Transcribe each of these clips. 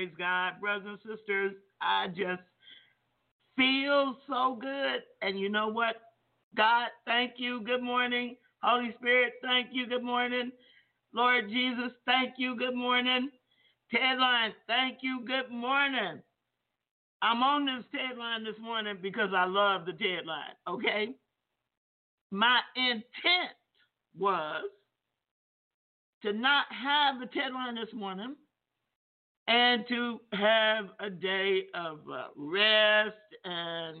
praise God, brothers and sisters. I just feel so good. And you know what? God, thank you. Good morning. Holy Spirit, thank you. Good morning. Lord Jesus, thank you. Good morning. Ted thank you. Good morning. I'm on this Ted Line this morning because I love the Ted Line, okay? My intent was to not have the Ted Line this morning and to have a day of uh, rest and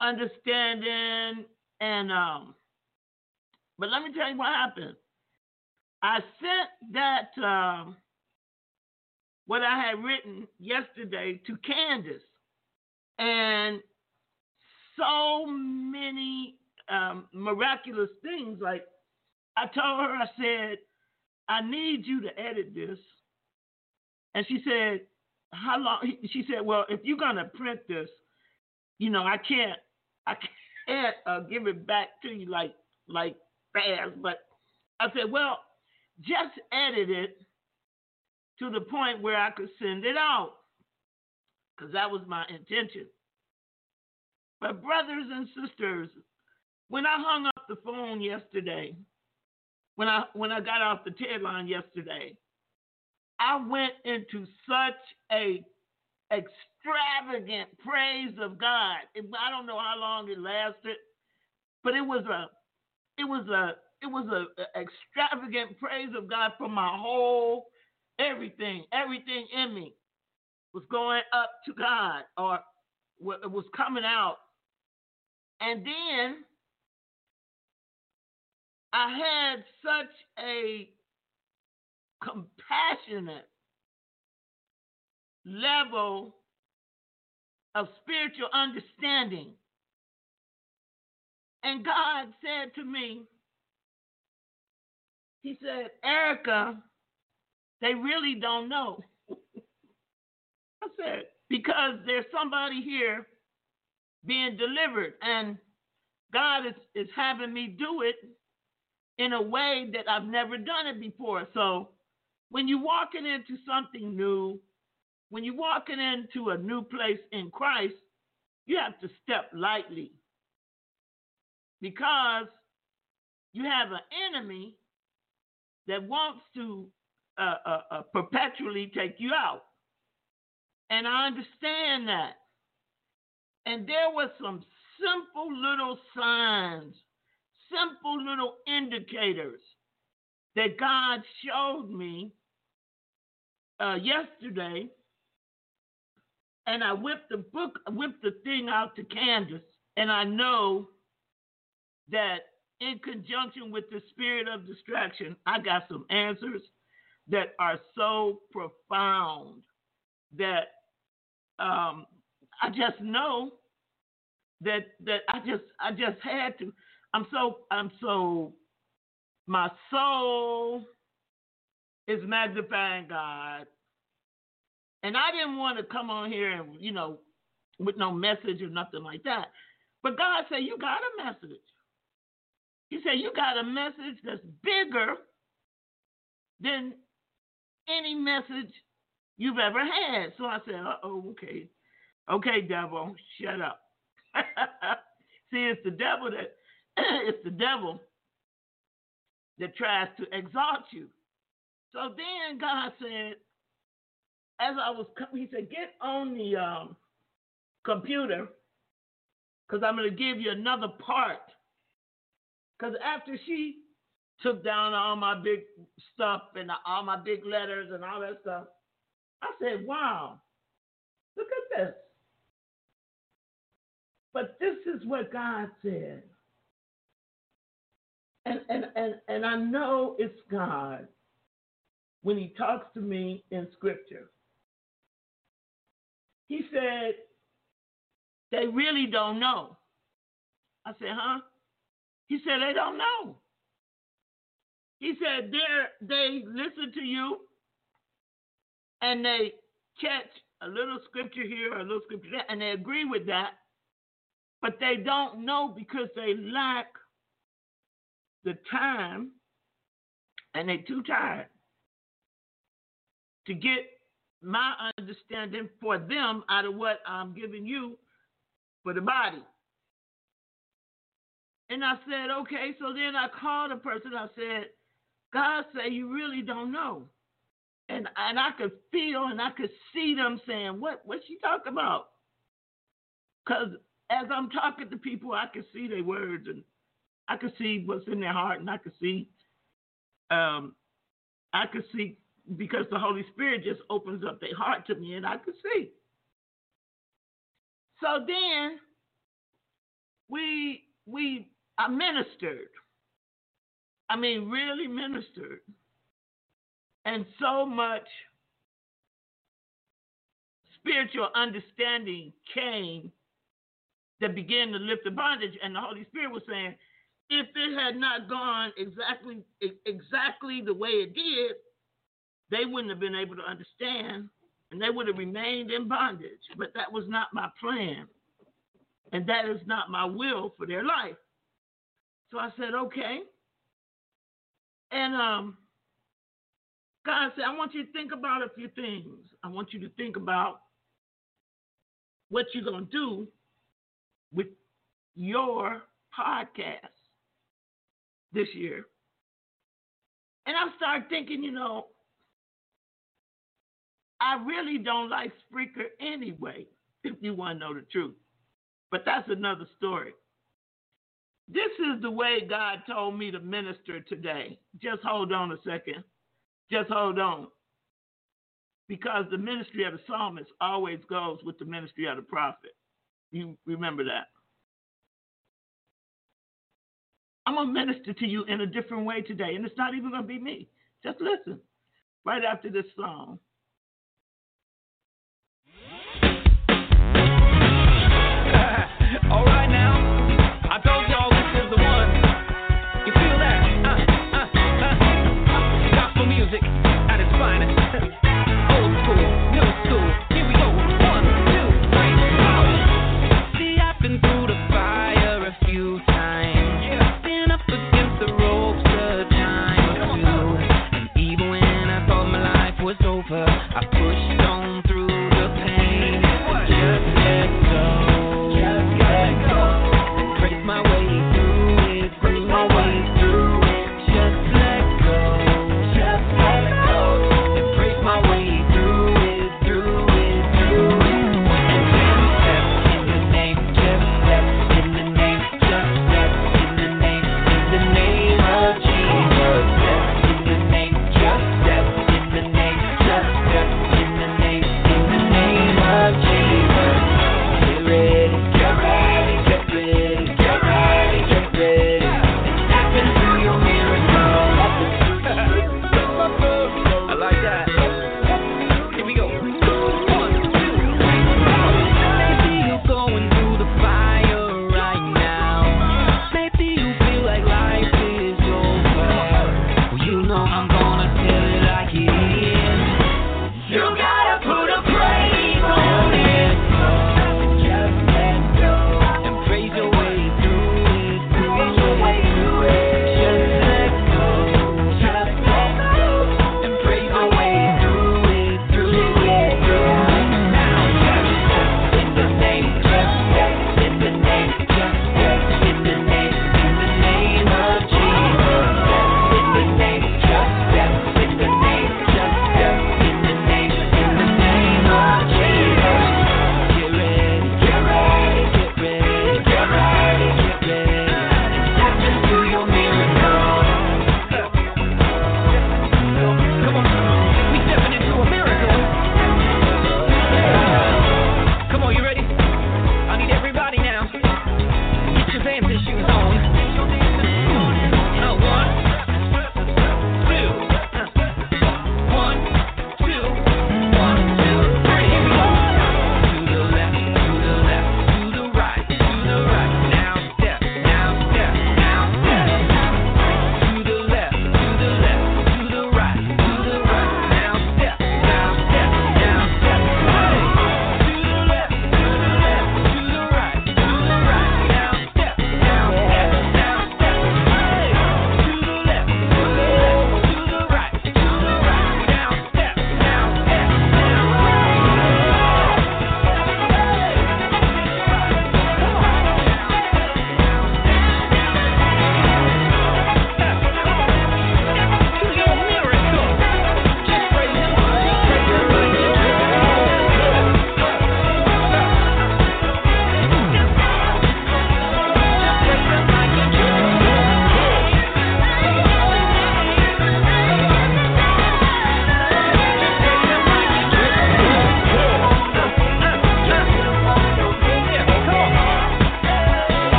understanding and um but let me tell you what happened. I sent that um what i had written yesterday to candace and so many um, miraculous things like i told her i said i need you to edit this and she said, "How long?" She said, "Well, if you're gonna print this, you know, I can't, I can't uh, give it back to you like, like fast." But I said, "Well, just edit it to the point where I could send it out, because that was my intention." But brothers and sisters, when I hung up the phone yesterday, when I when I got off the TED line yesterday. I went into such a extravagant praise of God. I don't know how long it lasted, but it was a it was a it was a, a extravagant praise of God for my whole everything, everything in me was going up to God or it was coming out. And then I had such a compassionate level of spiritual understanding. And God said to me, He said, Erica, they really don't know. I said, because there's somebody here being delivered, and God is, is having me do it in a way that I've never done it before. So when you're walking into something new, when you're walking into a new place in Christ, you have to step lightly because you have an enemy that wants to uh, uh, uh, perpetually take you out. And I understand that. And there were some simple little signs, simple little indicators that God showed me uh, yesterday. And I whipped the book, whipped the thing out to Candace, and I know that in conjunction with the spirit of distraction, I got some answers that are so profound that um, I just know that that I just I just had to. I'm so I'm so my soul is magnifying God. And I didn't want to come on here and, you know, with no message or nothing like that. But God said, You got a message. He said, You got a message that's bigger than any message you've ever had. So I said, Uh oh, okay. Okay, devil, shut up. See, it's the devil that it's the devil that tries to exalt you. So then God said, as I was, He said, get on the um, computer because I'm going to give you another part. Because after she took down all my big stuff and all my big letters and all that stuff, I said, wow, look at this. But this is what God said. And, and, and, and I know it's God when He talks to me in Scripture. He said, they really don't know. I said, huh? He said, they don't know. He said, they they listen to you and they catch a little scripture here, a little scripture there, and they agree with that, but they don't know because they lack the time and they're too tired to get my understanding for them out of what I'm giving you for the body. And I said, okay. So then I called a person. I said, God said, you really don't know. And and I could feel and I could see them saying, what what's she talking about? Because as I'm talking to people, I can see their words and I could see what's in their heart, and I could see, um, I could see because the Holy Spirit just opens up their heart to me, and I could see. So then we we I ministered. I mean, really ministered. And so much spiritual understanding came that began to lift the bondage. And the Holy Spirit was saying, if it had not gone exactly exactly the way it did, they wouldn't have been able to understand and they would have remained in bondage. But that was not my plan. And that is not my will for their life. So I said, okay. And um, God said, I want you to think about a few things. I want you to think about what you're going to do with your podcast this year. And I started thinking, you know, I really don't like Spreaker anyway, if you want to know the truth. But that's another story. This is the way God told me to minister today. Just hold on a second. Just hold on. Because the ministry of the psalmist always goes with the ministry of the prophet. You remember that. I'm going to minister to you in a different way today, and it's not even going to be me. Just listen right after this song. All right now,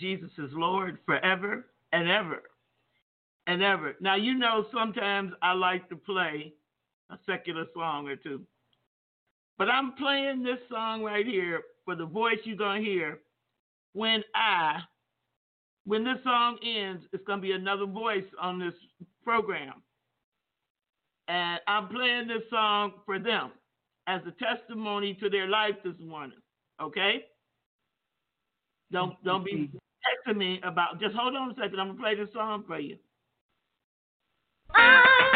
Jesus is Lord forever and ever and ever. Now, you know, sometimes I like to play a secular song or two. But I'm playing this song right here for the voice you're going to hear when I, when this song ends, it's going to be another voice on this program. And I'm playing this song for them as a testimony to their life this morning. Okay? Don't don't be texting me about. Just hold on a second. I'm gonna play this song for you. Thank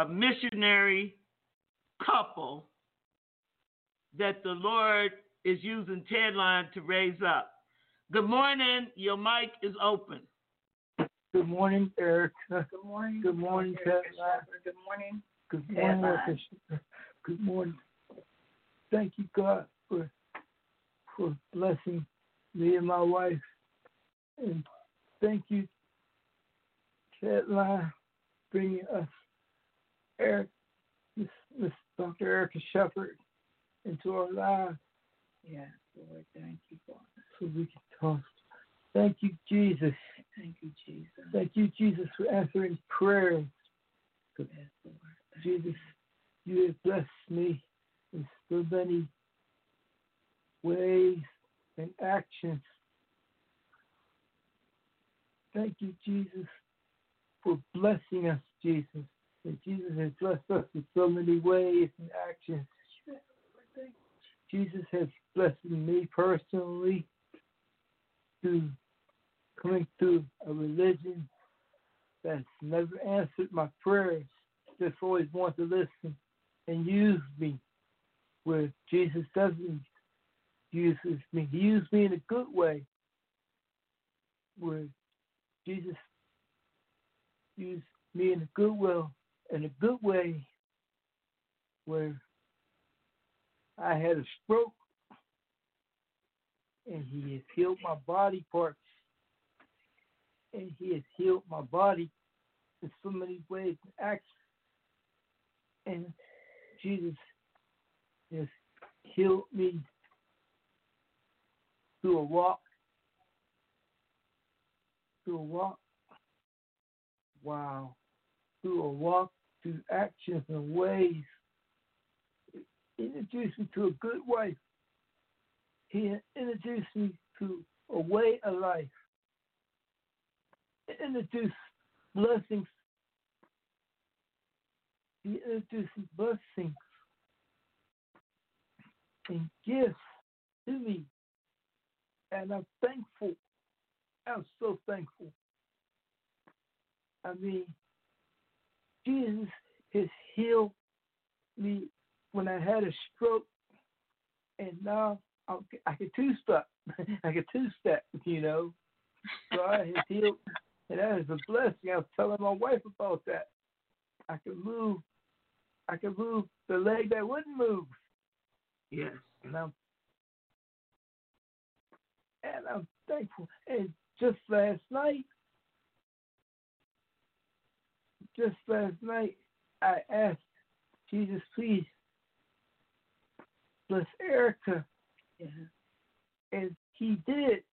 a missionary couple that the Lord is using Tedline to raise up. Good morning. Your mic is open. Good morning, Eric. Good morning. Good morning, Ted. Good morning. Good morning, Line. Dr. Shepherd. Good morning. Thank you, God, for for blessing me and my wife, and thank you, Ted Line, bringing us Eric, Miss, Miss Dr. Erica Shepherd, into our lives Yes, Lord. Thank you, Father. so we can talk. Thank you, Jesus. Thank you, Jesus. Thank you, Jesus, for answering prayers. Yes, Lord. Thank Jesus, you have blessed me in so many ways and actions. Thank you, Jesus, for blessing us, Jesus. And Jesus has blessed us in so many ways and actions. Jesus has blessed me personally through coming through a religion that's never answered my prayers, just always want to listen and use me where Jesus doesn't use me. He used me in a good way where Jesus used me in a good will in a good way where I had a stroke and he has healed my body parts and he has healed my body in so many ways and acts. And Jesus has healed me through a walk. Through a walk. Wow. Through a walk, through actions and ways. He introduced me to a good wife. He introduced me to a way of life introduce blessings. He introduces blessings and gifts to me. And I'm thankful. I'm so thankful. I mean, Jesus has healed me when I had a stroke, and now I can two step. I can two step, you know. God has healed and that is a blessing. I was telling my wife about that. I can move. I can move the leg that wouldn't move. Yes. And I'm and I'm thankful. And just last night, just last night, I asked Jesus, please bless Erica, Yeah. and He did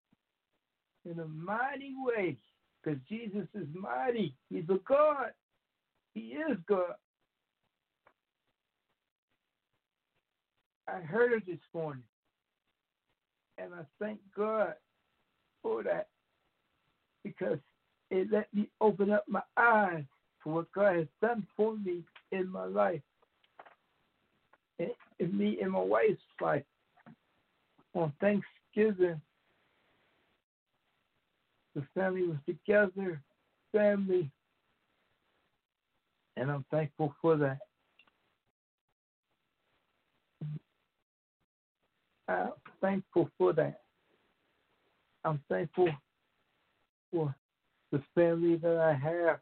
in a mighty way. Because Jesus is mighty. He's a God. He is God. I heard it this morning. And I thank God for that. Because it let me open up my eyes what God has done for me in my life. In, me and my wife's life. On Thanksgiving, the family was together, family, and I'm thankful for that. I'm thankful for that. I'm thankful for the family that I have.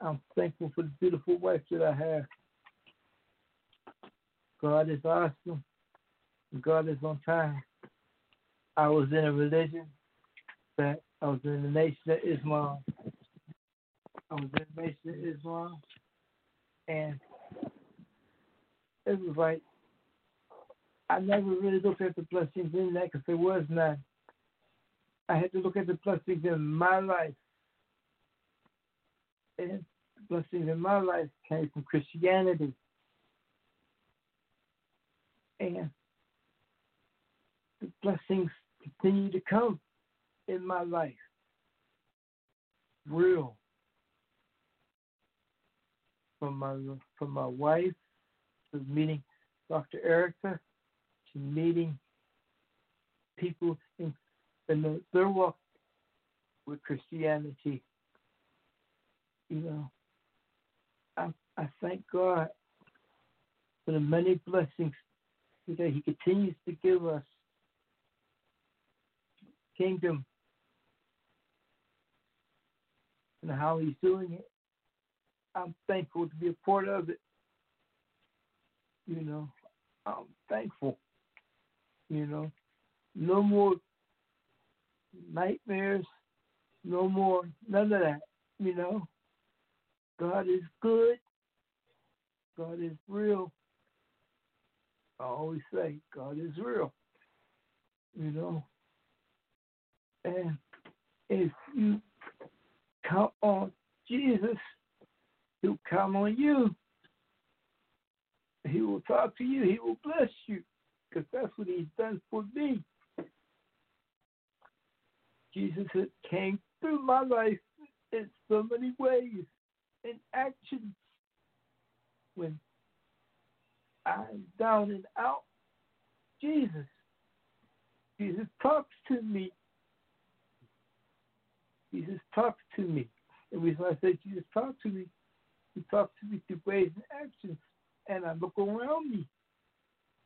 I'm thankful for the beautiful wife that I have. God is awesome. God is on time. I was in a religion that I was in the Nation of Islam. I was in the Nation of Islam, and it was like I never really looked at the blessings in that because there was none. I had to look at the blessings in my life, blessings in my life came from Christianity, and the blessings continue to come in my life. Real. From my from my wife to meeting Dr. Erica to meeting people in, in the, their walk with Christianity you know, I I thank God for the many blessings that He continues to give us. Kingdom and how He's doing it. I'm thankful to be a part of it. You know, I'm thankful. You know, no more nightmares, no more none of that. You know, God is good. God is real. I always say God is real. You know, and if you count on Jesus, He'll count on you. He will talk to you. He will bless you because that's what He's done for me. Jesus came through my life in so many ways, in actions. When I'm down and out, Jesus, Jesus talks to me. Jesus talks to me. The reason I say Jesus talks to me, he talks to me through ways and actions. And I look around me,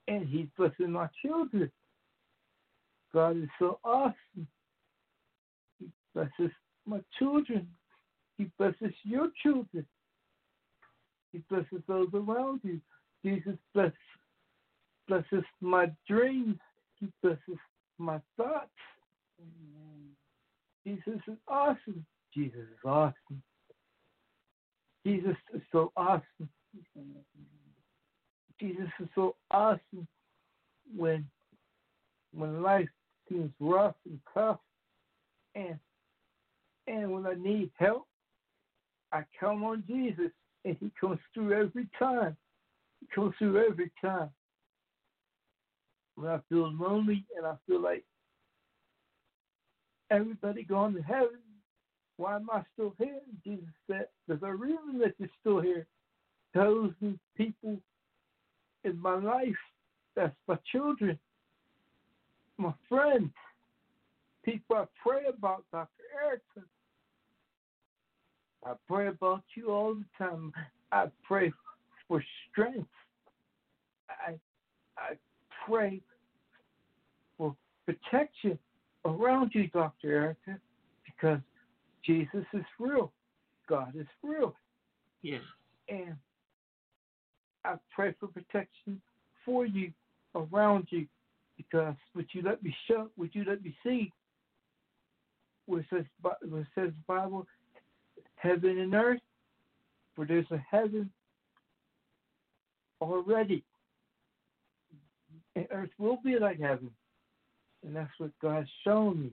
and he's blessing my children. God is so awesome. He blesses my children. He blesses your children. He blesses those around you. Jesus bless, blesses my dreams. He blesses my thoughts. Jesus is awesome. Jesus is awesome. Jesus is so awesome. Jesus is so awesome when when life seems rough and tough and and when I need help, I count on Jesus and he comes through every time. He comes through every time. When I feel lonely and I feel like everybody going to heaven, why am I still here? Jesus said, There's a reason that you're still here. Those people in my life, that's my children, my friends, people I pray about, Dr. Erickson. I pray about you all the time. I pray for strength. I I pray for protection around you, Dr. Erica, because Jesus is real. God is real. Yes. And I pray for protection for you, around you, because would you let me show, would you let me see it says, it says the Bible, heaven and earth, for there's a heaven already. And earth will be like heaven. And that's what God's shown me.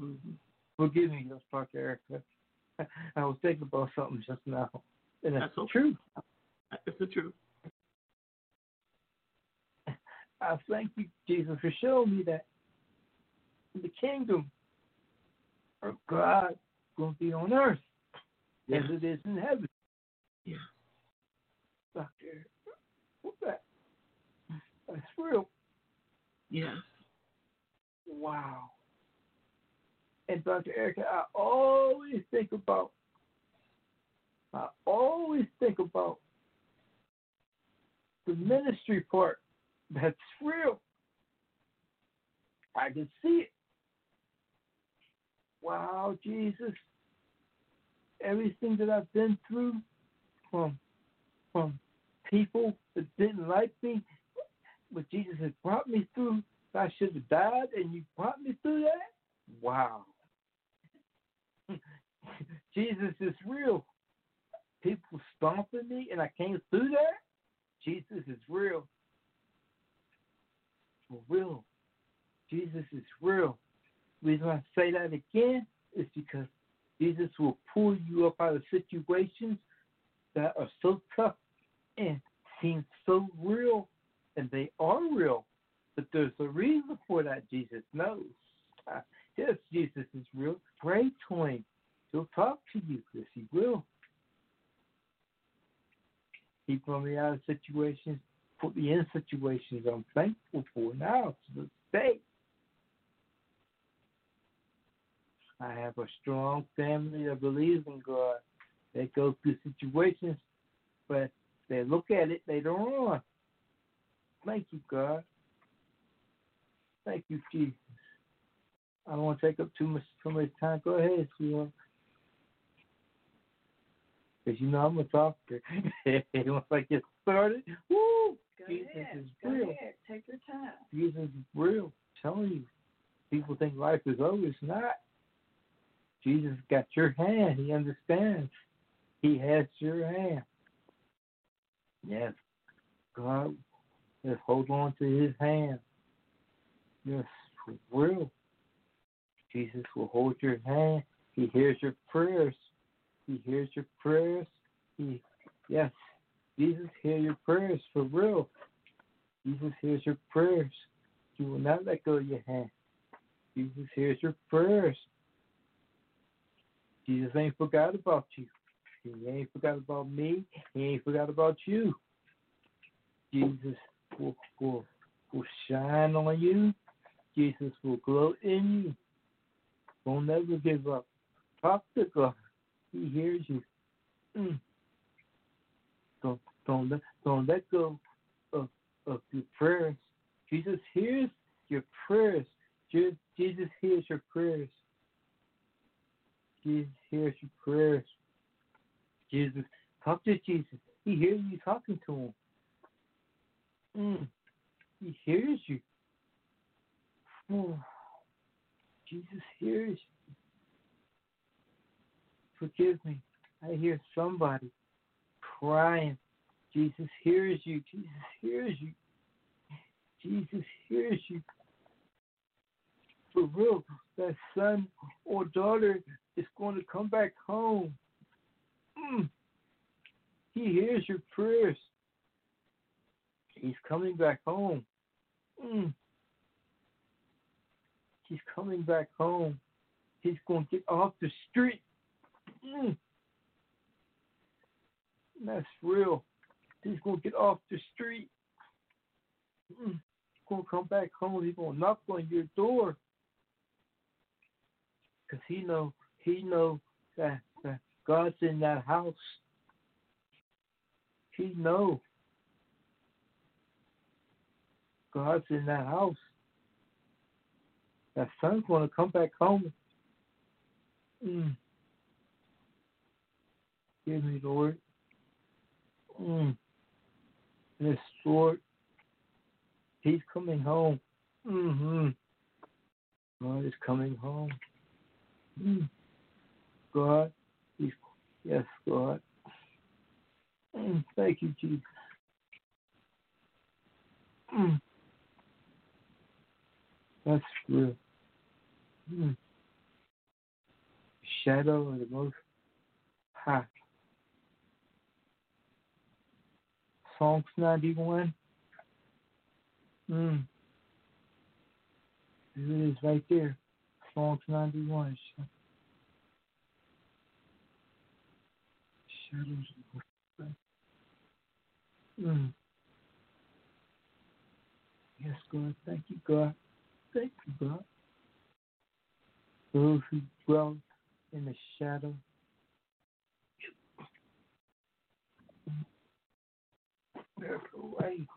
Mhm. Forgive me, that's Dr. Erica. I was thinking about something just now. And that's, That's okay. true. It's the truth. I thank you, Jesus, for showing me that the kingdom of God to be on earth Yes. as it is in heaven. Yeah. Doctor, what's that? That's real. Yes. Wow. And Dr. Erica, I always think about, I always think about the ministry part. That's real. I can see it. Wow, Jesus. Everything that I've been through from from people that didn't like me, but Jesus has brought me through. I should have died, and you brought me through that. Wow. Jesus is real. People stomping me, and I came through that. Jesus is real. For real. Jesus is real. The reason I say that again is because Jesus will pull you up out of situations that are so tough and seem so real, and they are real. But there's a reason for that. Jesus knows. Yes, Jesus is real. Pray to him. He'll talk to you. Yes, he will. He brought me out of situations, put me in situations I'm thankful for now to this day. I have a strong family that believes in God. They go through situations, but they look at it later on. Thank you, God. Thank you, Jesus. I don't want to take up too much too much time. Go ahead, sweetheart. Because you know I'm a talker. Once I get started, woo! Go Jesus ahead. is Go real. ahead. Take your time. Jesus is real. I'm telling you. People think life is over. It's not. Jesus got your hand. He understands. He has your hand. Yes. God, just hold on to his hand. Yes, real. Jesus will hold your hand. He hears your prayers. He hears your prayers. He, yes, Jesus hears your prayers for real. Jesus hears your prayers. He will not let go of your hand. Jesus hears your prayers. Jesus ain't forgot about you. He ain't forgot about me. He ain't forgot about you. Jesus will, will, will shine on you. Jesus will glow in you. Don't never give up. Talk to God. He hears you. Mm. Don't don't let don't let go of of your prayers. Jesus hears your prayers. Je- Jesus hears your prayers. Jesus hears your prayers. Jesus, talk to Jesus. He hears you talking to him. Mm. He hears you. Oh. Jesus hears you. Forgive me. I hear somebody crying. Jesus hears you. Jesus hears you. Jesus hears you. For real, that son or daughter is going to come back home. Mm. He hears your prayers. He's coming back home. Mm. He's coming back home. He's going to get off the street. Mm. That's real. He's going to get off the street. Mm. He's going to come back home. He's going to knock on your door. Because he know, he know that, that God's in that house. He know God's in that house. That son's going to come back home. Mm. Give me, Lord. Mm. Yes, Lord. He's coming home. Mm-hmm. God is coming home. Mm. God, yes, God. Mm. Thank you, Jesus. Mm. That's real. Mm. Shadow of the Most High. Psalms 91. Mm. It is right there. Psalms 91. Shadows of Mm. Yes, God. Thank you, God. Thank you, God. Those who dwell in the shadow. There's a way.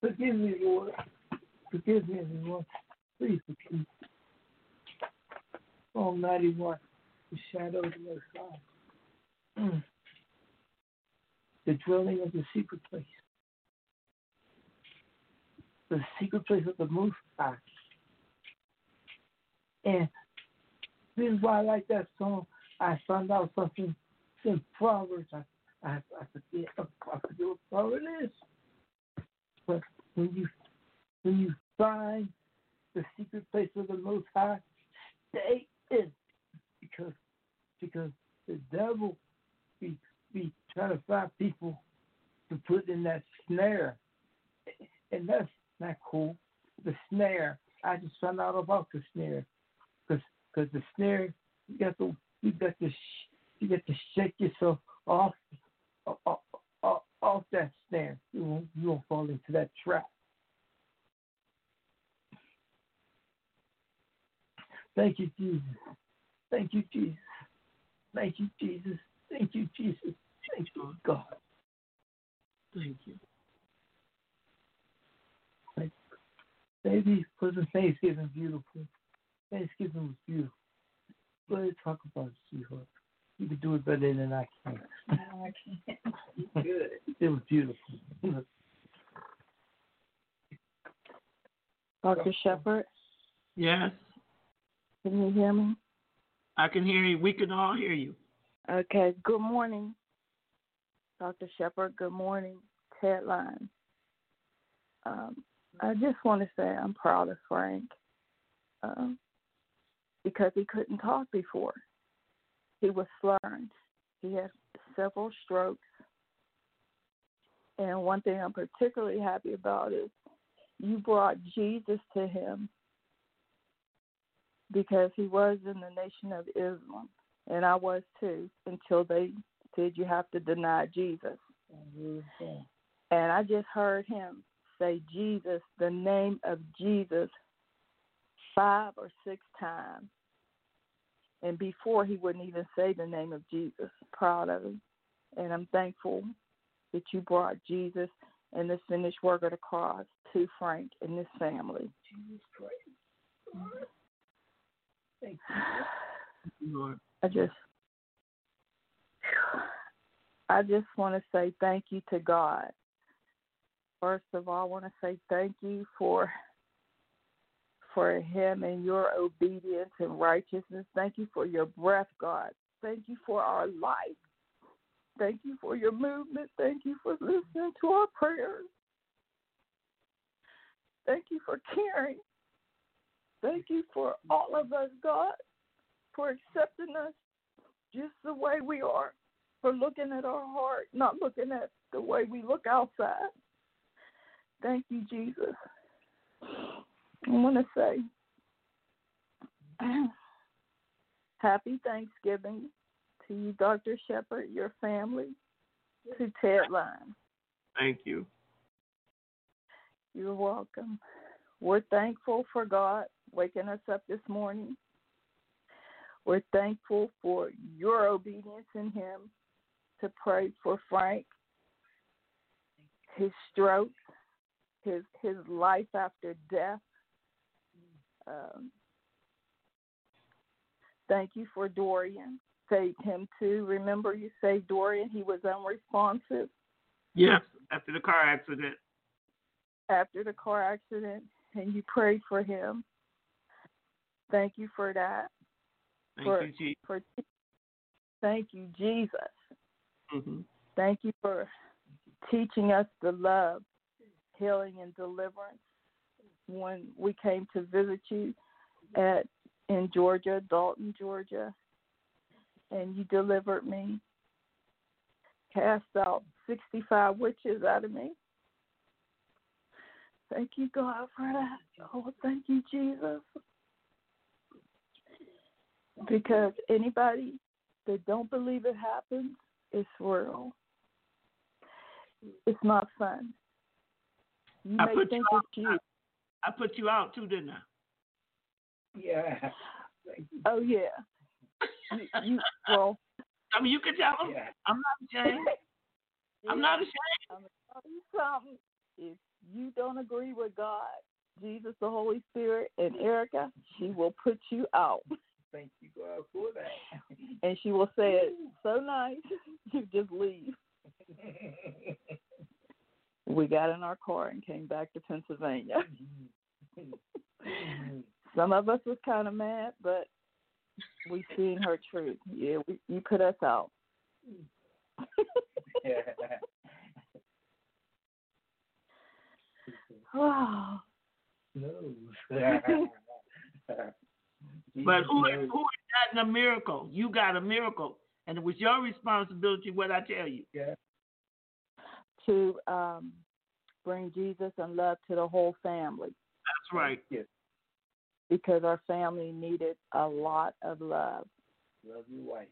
Forgive me, Lord. Forgive me, Lord. Please forgive me. Psalm 91, the shadow of the Most High. Mm. The dwelling of the secret place. The secret place of the Most High. And this is why I like that song. I found out something in Proverbs. I, I, I forget I forget what Proverbs is. But when you when you find the secret place of the Most High, stay in because because the devil be be trying to find people to put in that snare, and that's not cool. The snare. I just found out about the snare because because the snare you got to you got to sh- you got to shake yourself off off, off, off that snare. You won't you won't fall into that trap. Thank you, Jesus. Thank you, Jesus. Thank you, Jesus. Thank you, Jesus. Thank you, God. Thank you. Baby, wasn't Thanksgiving beautiful? Thanksgiving was beautiful. Go ahead, talk about it, sweetheart. You can do it better than I can. No, I can't. Good. It was beautiful. Dr. Shepherd, Yes, can you hear me? I can hear you. We can all hear you. Okay, good morning. Dr. Shepherd, good morning. Ted Line. Um, I just want to say I'm proud of Frank um, because he couldn't talk before. He was slurring. He had several strokes. And one thing I'm particularly happy about is you brought Jesus to him because he was in the nation of Islam, and I was too, until they said you have to deny Jesus. And I just heard him say Jesus, the name of Jesus, five or six times. And before he wouldn't even say the name of Jesus. Proud of him. And I'm thankful that you brought Jesus and the finished work of the cross to Frank and his family. Jesus Christ. Thank Lord. I just I just want to say thank you to God. First of all, I want to say thank you for for him and your obedience and righteousness. Thank you for your breath, God. Thank you for our life. Thank you for your movement. Thank you for listening to our prayers. Thank you for caring. Thank you for all of us, God, for accepting us just the way we are, for looking at our heart, not looking at the way we look outside. Thank you, Jesus. I want to say happy Thanksgiving to you, Dr. Shepherd, your family, to Ted Line. Thank you. You're welcome. We're thankful for God waking us up this morning. We're thankful for your obedience in Him to pray for Frank, his stroke, his his life after death. Um, thank you for Dorian. Saved him too. Remember, you saved Dorian. He was unresponsive Yes, after the car accident. after the car accident, and you prayed for him. Thank you for that. Thank For- you, Jesus. For thank you, Jesus. hmm Thank you for teaching us the love, healing, and deliverance when we came to visit you at in Georgia, Dalton, Georgia, and you delivered me, cast out 65 witches out of me. Thank you, God, for that. Oh, thank you, Jesus. Because anybody that don't believe it happens, it's real. It's not fun. You I may put think you it's you. I put you out too, didn't I? Yeah. Oh yeah. You, you well, I mean, you can tell them. Yeah. I'm not ashamed. I'm not ashamed. I'm gonna tell you something. If you don't agree with God, Jesus, the Holy Spirit, and Erica, she will put you out, Thank you, God, for that. and she will say it so nice, you just leave. We got in our car and came back to Pennsylvania. Some of us was kind of mad, but we seen her truth. Yeah, we, you put us out. Wow. no. But who is, who is that in a miracle? You got a miracle, and it was your responsibility. What I tell you. Yeah. to um, bring Jesus and love to the whole family That's right. Yes. because our family needed a lot of love. Love your wife.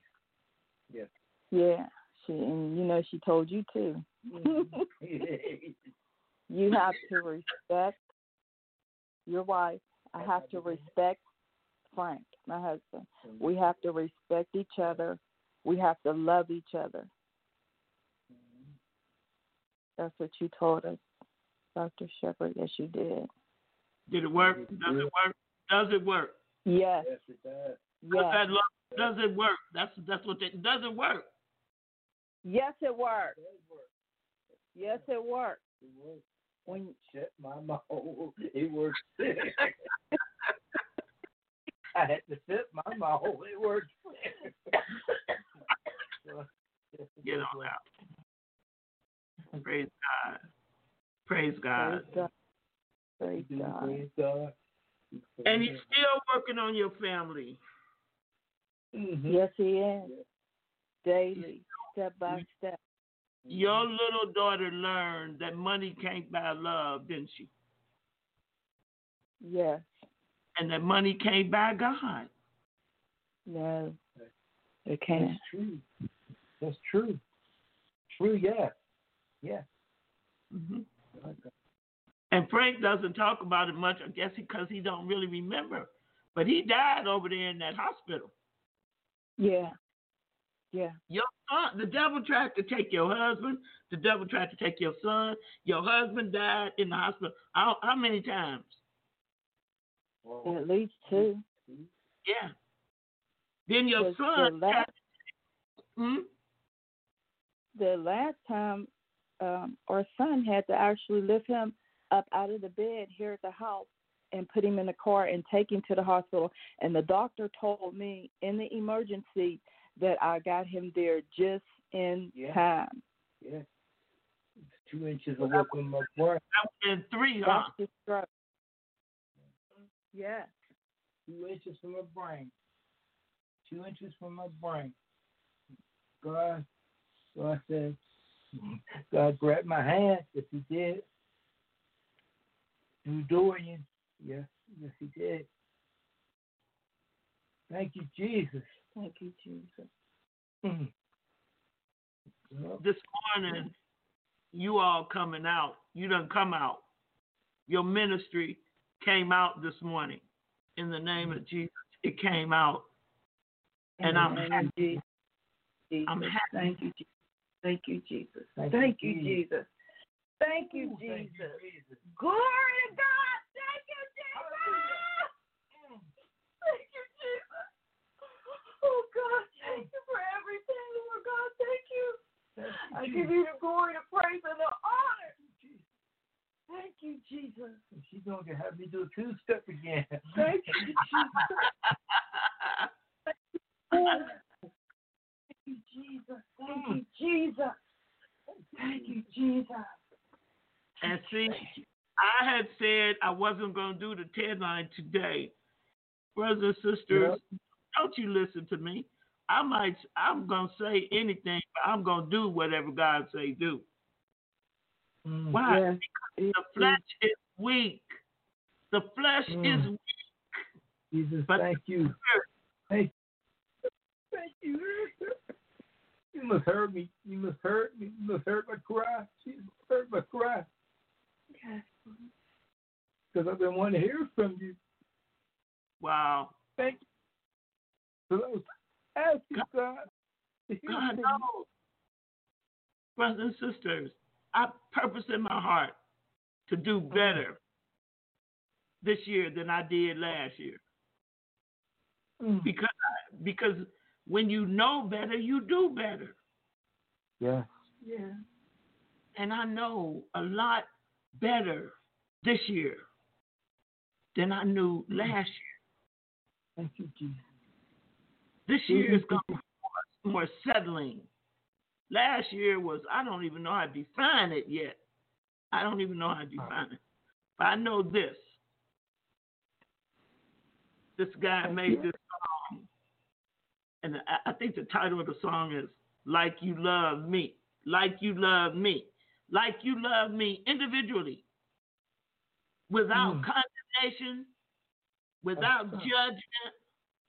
Yes. Yeah, she and you know she told you too. You have to respect your wife. I have to respect Frank, my husband. Mm-hmm. We have to respect each other. We have to love each other. Mm-hmm. That's what you told us, Dr. Shepherd. Yes, you did. Did it work? Does it work? Does it work? Yes, Yes, it does. Does yes, that love? Does it work? That's that's what it does. It work? yes. It works. Yes, it worked. It works. When Shut my mouth. It works. I had to shut my mouth. It works. Get on out. Praise God. Praise God. praise God, praise God. Praise God. And he's still working on your family. Mhm. Yes, he is. Daily, step by step. Your little daughter learned that money can't buy love, didn't she? Yes. And that money can't buy God. No. It can't. That's true. That's true. True, yeah. Yeah. hmm And Frank doesn't talk about it much, I guess, because he don't really remember. But he died over there in that hospital. Yeah. Yeah. Your son, the devil tried to take your husband. The devil tried to take your son. Your husband died in the hospital. How, how many times? At least two. Yeah. Then your son. the last- Hmm? The last time um our son had to actually lift him up out of the bed here at the house and put him in the car and take him to the hospital and the doctor told me in the emergency that I got him there just in Yeah. time. Yeah. Two inches away from my brain. That was in three, huh? That's the stroke. Yeah. Two inches from my brain. Two inches from my brain. God, God said, God grabbed my hand. Yes, He did. Through Dorian. Yes, yes, He did. Thank you, Jesus. Thank you, Jesus. Mm. Yep. This morning, you all coming out. You done come out. Your ministry came out this morning. In the name of Jesus, it came out. In And I'm happy. Jesus. I'm happy. Thank you, Jesus. Thank you, Jesus. Thank Thank you, you, Jesus. Jesus. Thank you, Ooh, thank you, Jesus. Glory to God. Thank you, Jesus. Thank you, Jesus. Oh, God, thank you for everything, Lord God. Thank you. I give you the glory, the praise, and the honor. Thank you, Jesus. She's going to have me do a two step again. Thank you, Jesus. Thank you, Jesus. Thank you, mm. Jesus. Thank you, Jesus. And see, I had said I wasn't going to do the TED line today. Brothers and sisters, don't you listen to me. I might, I'm going to say anything, but I'm going to do whatever God say do. Mm. Why? Yes. The flesh is weak. The flesh Mm. is weak. Jesus, But- thank you. Thank you. Thank you. You must hurt me. You must hurt me. You must hurt my cry. You must hurt my cry. Yes. Because I've been wanting to hear from you. Wow. Thank you. So I was asking God to God knows. Brothers and sisters, I purpose in my heart to do better this year than I did last year. Mm. Because because when you know better, you do better. Yeah. Yeah. And I know a lot better this year than I knew last year. Thank you, Jesus. This year is going to be more, more settling. Last year was, I don't even know how to define it yet. I don't even know how to define it. But I know this. This guy made this song. And I, I think the title of the song is Like You Love Me. Like You Love Me. Like You Love Me individually. Without Mm. condemnation, without judgment,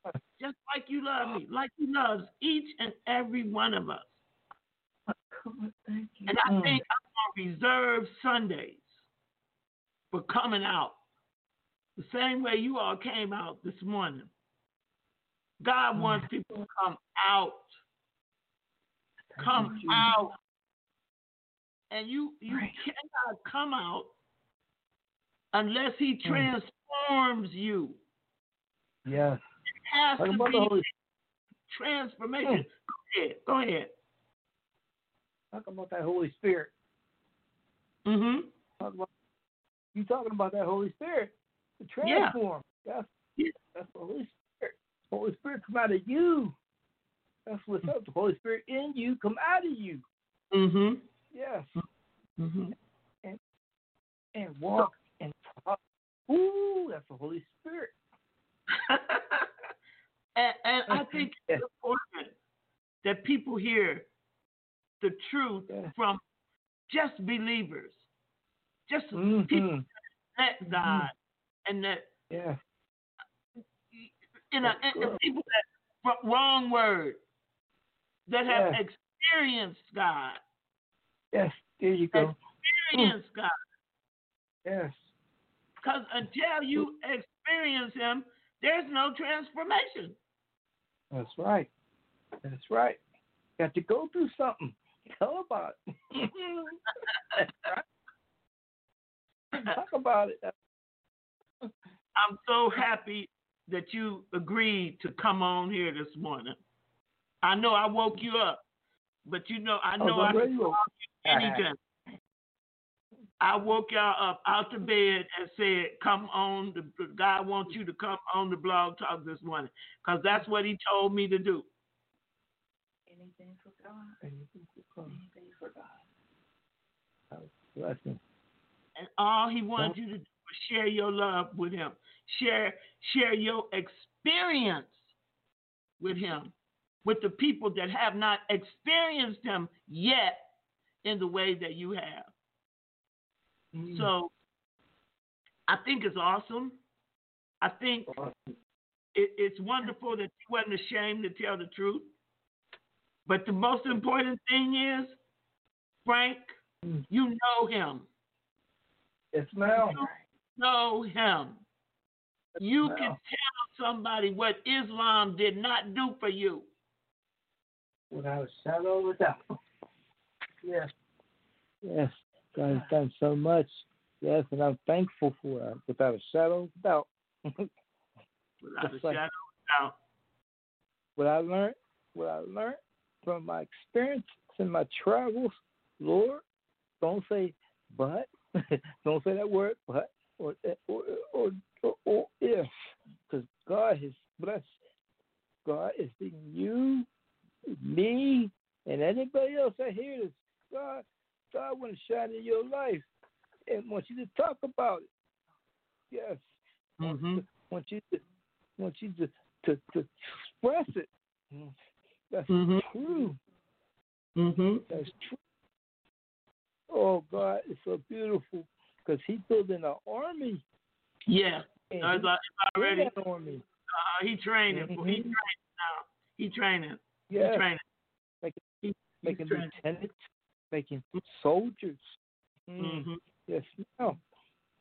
just like you love me, like he loves each and every one of us. God, thank you. And I Mm. think I'm going to reserve Sundays for coming out the same way you all came out this morning. God wants people to come out. Come out. And you you Right. cannot come out unless he Mm. transforms you. Yes. It has Talk to be Holy transformation. Go ahead. Go ahead. Talk about that Holy Spirit. Mm-hmm. Talk about you talking about that Holy Spirit. To Yeah. transform. That's Yeah. that's the Holy Spirit. Holy Spirit come out of you. That's what's up. The Holy Spirit in you come out of you. Mm-hmm. Yes. Mm-hmm. And and walk and talk. Ooh, that's the Holy Spirit. and, and I think it's important that people hear the truth Yeah. from just believers, just mm-hmm. people Mm-hmm. that God, mm. and that Yeah. you know, and, and people that wrong word that have Yeah. experienced God, Yes. There you go. Mm. experienced God. Yes. Because until you mm. experience Him, there's no transformation. That's right. That's right. Got to go through something. Tell about it. Right. Talk about it. I'm so happy that you agreed to come on here this morning. I know I woke you up, but you know I Oh, know I can worry, call you anytime. I woke y'all up out the bed and said, "Come on, the, the- God wants you to come on the blog talk this morning, because that's what He told me to do." Anything for God. Anything for God. Anything for God. Blessing. And all He wanted you to do was share your love with Him, share share your experience with Him, with the people that have not experienced Him yet in the way that you have. Mm. So I think it's awesome. I think Awesome. it, it's wonderful that you wasn't ashamed to tell the truth. But the most important thing is, Frank, Mm. you know him. Yes, ma'am. You know him. You Yes, can tell somebody what Islam did not do for you. Without a shadow of a doubt. Yes. Yes. God has done so much. Yes, and I'm thankful for it. Without a shadow of a doubt. Without a like- shadow of a doubt. what I learned, what I learned from my experience and my travels, Lord, don't say but, don't say that word but or or or, or, or if, because God has blessed. God is in you, me, and anybody else that hears this. God, God want to shine in your life and wants you to talk about it. Yes, Mm-hmm. want you to want you to to, to express it. That's Mhm. true. Mm-hmm. That's true. Oh God, it's so beautiful because He building an army. Yeah. And No, it's, he it's already. that army. Uh, he training. He Mhm. training now. He training. He training. Like- He- he's making training. lieutenants, making soldiers. Mm. Mhm. Yes, no.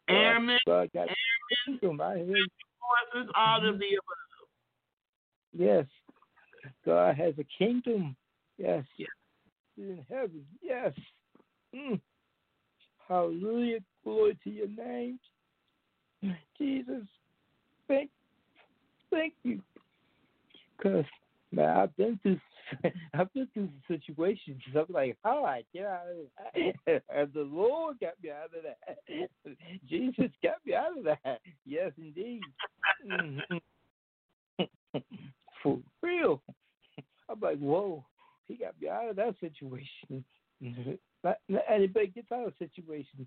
Airmen, God kingdom forces, all Mm-hmm. of the above. Yes, God has a kingdom. Yes, Yes. in heaven. Yes. Mm. Hallelujah. Glory to your name. Jesus, thank, thank you. Because, man, I've been through, I've been through situations. I'm like, how I get out of that? And the Lord got me out of that. Jesus got me out of that. Yes, indeed. For real. I'm like, whoa, he got me out of that situation. Not, not anybody gets out of situations,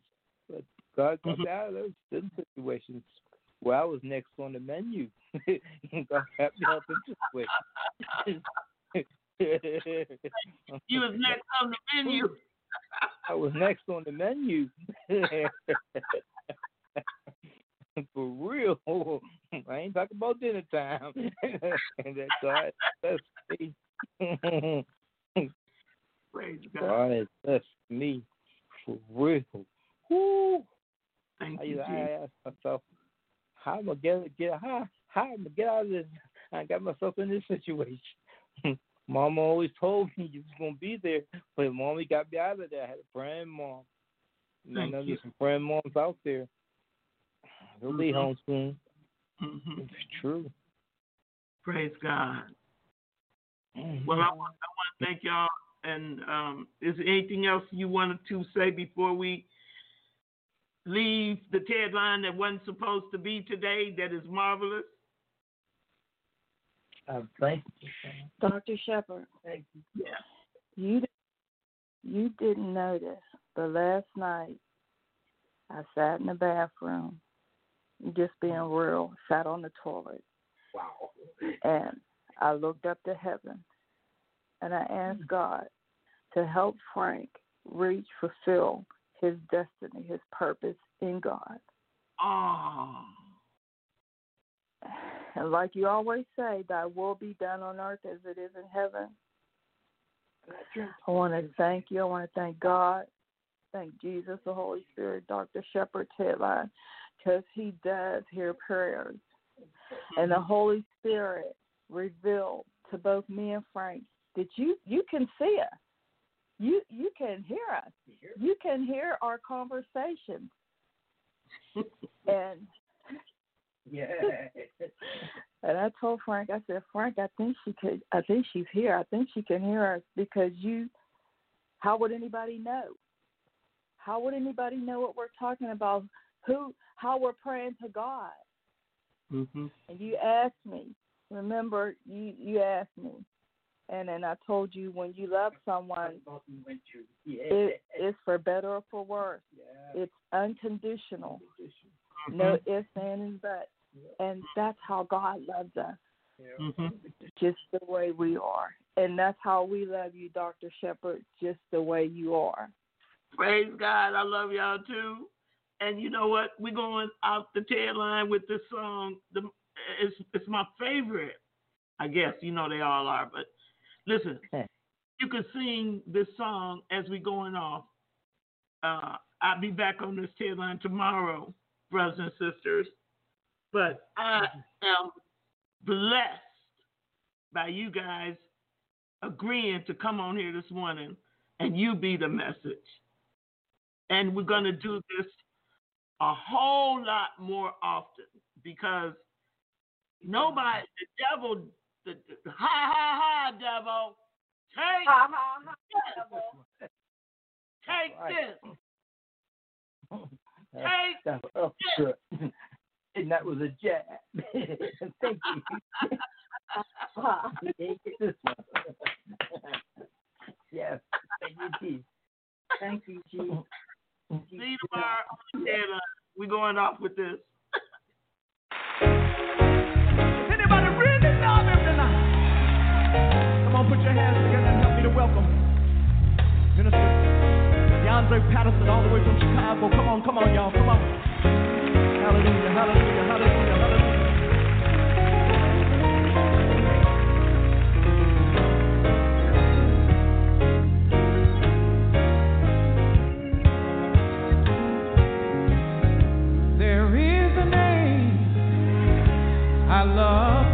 but God got mm-hmm. me out of those situations. Well, I was next on the menu. God got me out of the situation. You was next on the menu. I was next on the menu. For real. I ain't talking about dinner time. and that God blessed me. Praise God. God has me for real. Woo. Thank I, you, I Jesus. asked myself, how am I gonna get get how how am I get out of this I got myself in this situation. Mama always told me you was gonna be there, but mommy got me out of there. I had a praying mom. And I Thank know you. there's some praying moms out there. They'll be Mhm. home soon. hmm It's true. Praise God. Well, I want, I want to thank y'all. And um, is there anything else you wanted to say before we leave the TED line that wasn't supposed to be today? That is marvelous. Uh, thank you. Dr. Shepherd, Thank you. Yeah. you you didn't notice, but last night I sat in the bathroom, just being real, sat on the toilet, Wow. and I looked up to heaven, and I asked mm-hmm. God to help Frank reach, fulfill his destiny, his purpose in God. Oh, And like you always say, thy will be done on earth as it is in heaven. I want to thank you. I want to thank God, thank Jesus, the Holy Spirit, Dr. Shepherd's TED line, because he does hear prayers. And the mm-hmm. Holy Spirit revealed to both me and Frank that you you can see us. You you can hear us. You can hear our conversations. and Yeah. And I told Frank, I said, Frank, I think she could. I think she's here. I think she can hear us because you. How would anybody know? How would anybody know what we're talking about? Who? How we're praying to God? hmm And you asked me. Remember, you you asked me, and then I told you when you love someone, Yeah. it is for better or for worse. yeah. It's unconditional. No ifs, ands, and buts. And that's how God loves us. hmm just the way we are. And that's how we love you, Dr. Shepherd, just the way you are. Praise God. I love y'all too. And you know what? We're going out the tail line with this song. The it's it's my favorite. I guess you know they all are, but listen, Okay. you can sing this song as we going off. Uh, I'll be back on this tail line tomorrow, brothers and sisters. But I am blessed by you guys agreeing to come on here this morning and you be the message. And we're going to do this a whole lot more often because nobody, the devil, the, the ha ha ha devil, take, this, take this, take That's uppercut. and that was a jab. Thank you. this one. yes. Thank you, Chief. Thank you, Jesus. See you tomorrow the TED line. We're going off with this. Anybody really love him tonight? Come on, put your hands together and help me to welcome Minister DeAndre Patterson all the way from Chicago. Come on, come on, y'all. Come on. Hallelujah, hallelujah, hallelujah. my love.